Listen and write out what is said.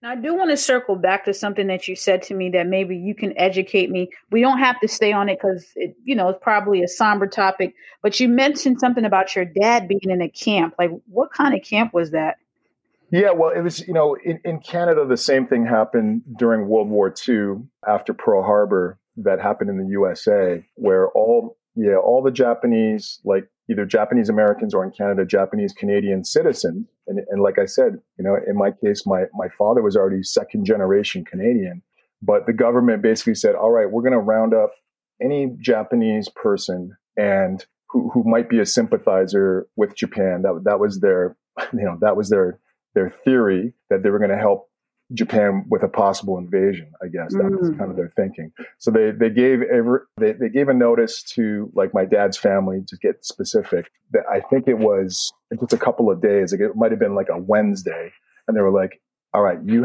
Now, I do want to circle back to something that you said to me that maybe you can educate me. We don't have to stay on it because it, you know, it's probably a somber topic. But you mentioned something about your dad being in a camp. Like, what kind of camp was that? Yeah, well, it was, you know, in, in Canada, the same thing happened during World War II after Pearl Harbor that happened in the USA, where all, yeah, all the Japanese, like either Japanese Americans or in Canada, Japanese Canadian citizens. And, and like I said, you know, in my case, my, my father was already second generation Canadian, but the government basically said, all right, we're going to round up any Japanese person and who, who might be a sympathizer with Japan. That, that was their, you know, that was their, their theory that they were going to help Japan with a possible invasion. I guess that was kind of mm. their thinking. So they they gave every, they they gave a notice to like my dad's family to get specific. That I think it was just a couple of days. Like it might have been like a Wednesday, and they were like, "All right, you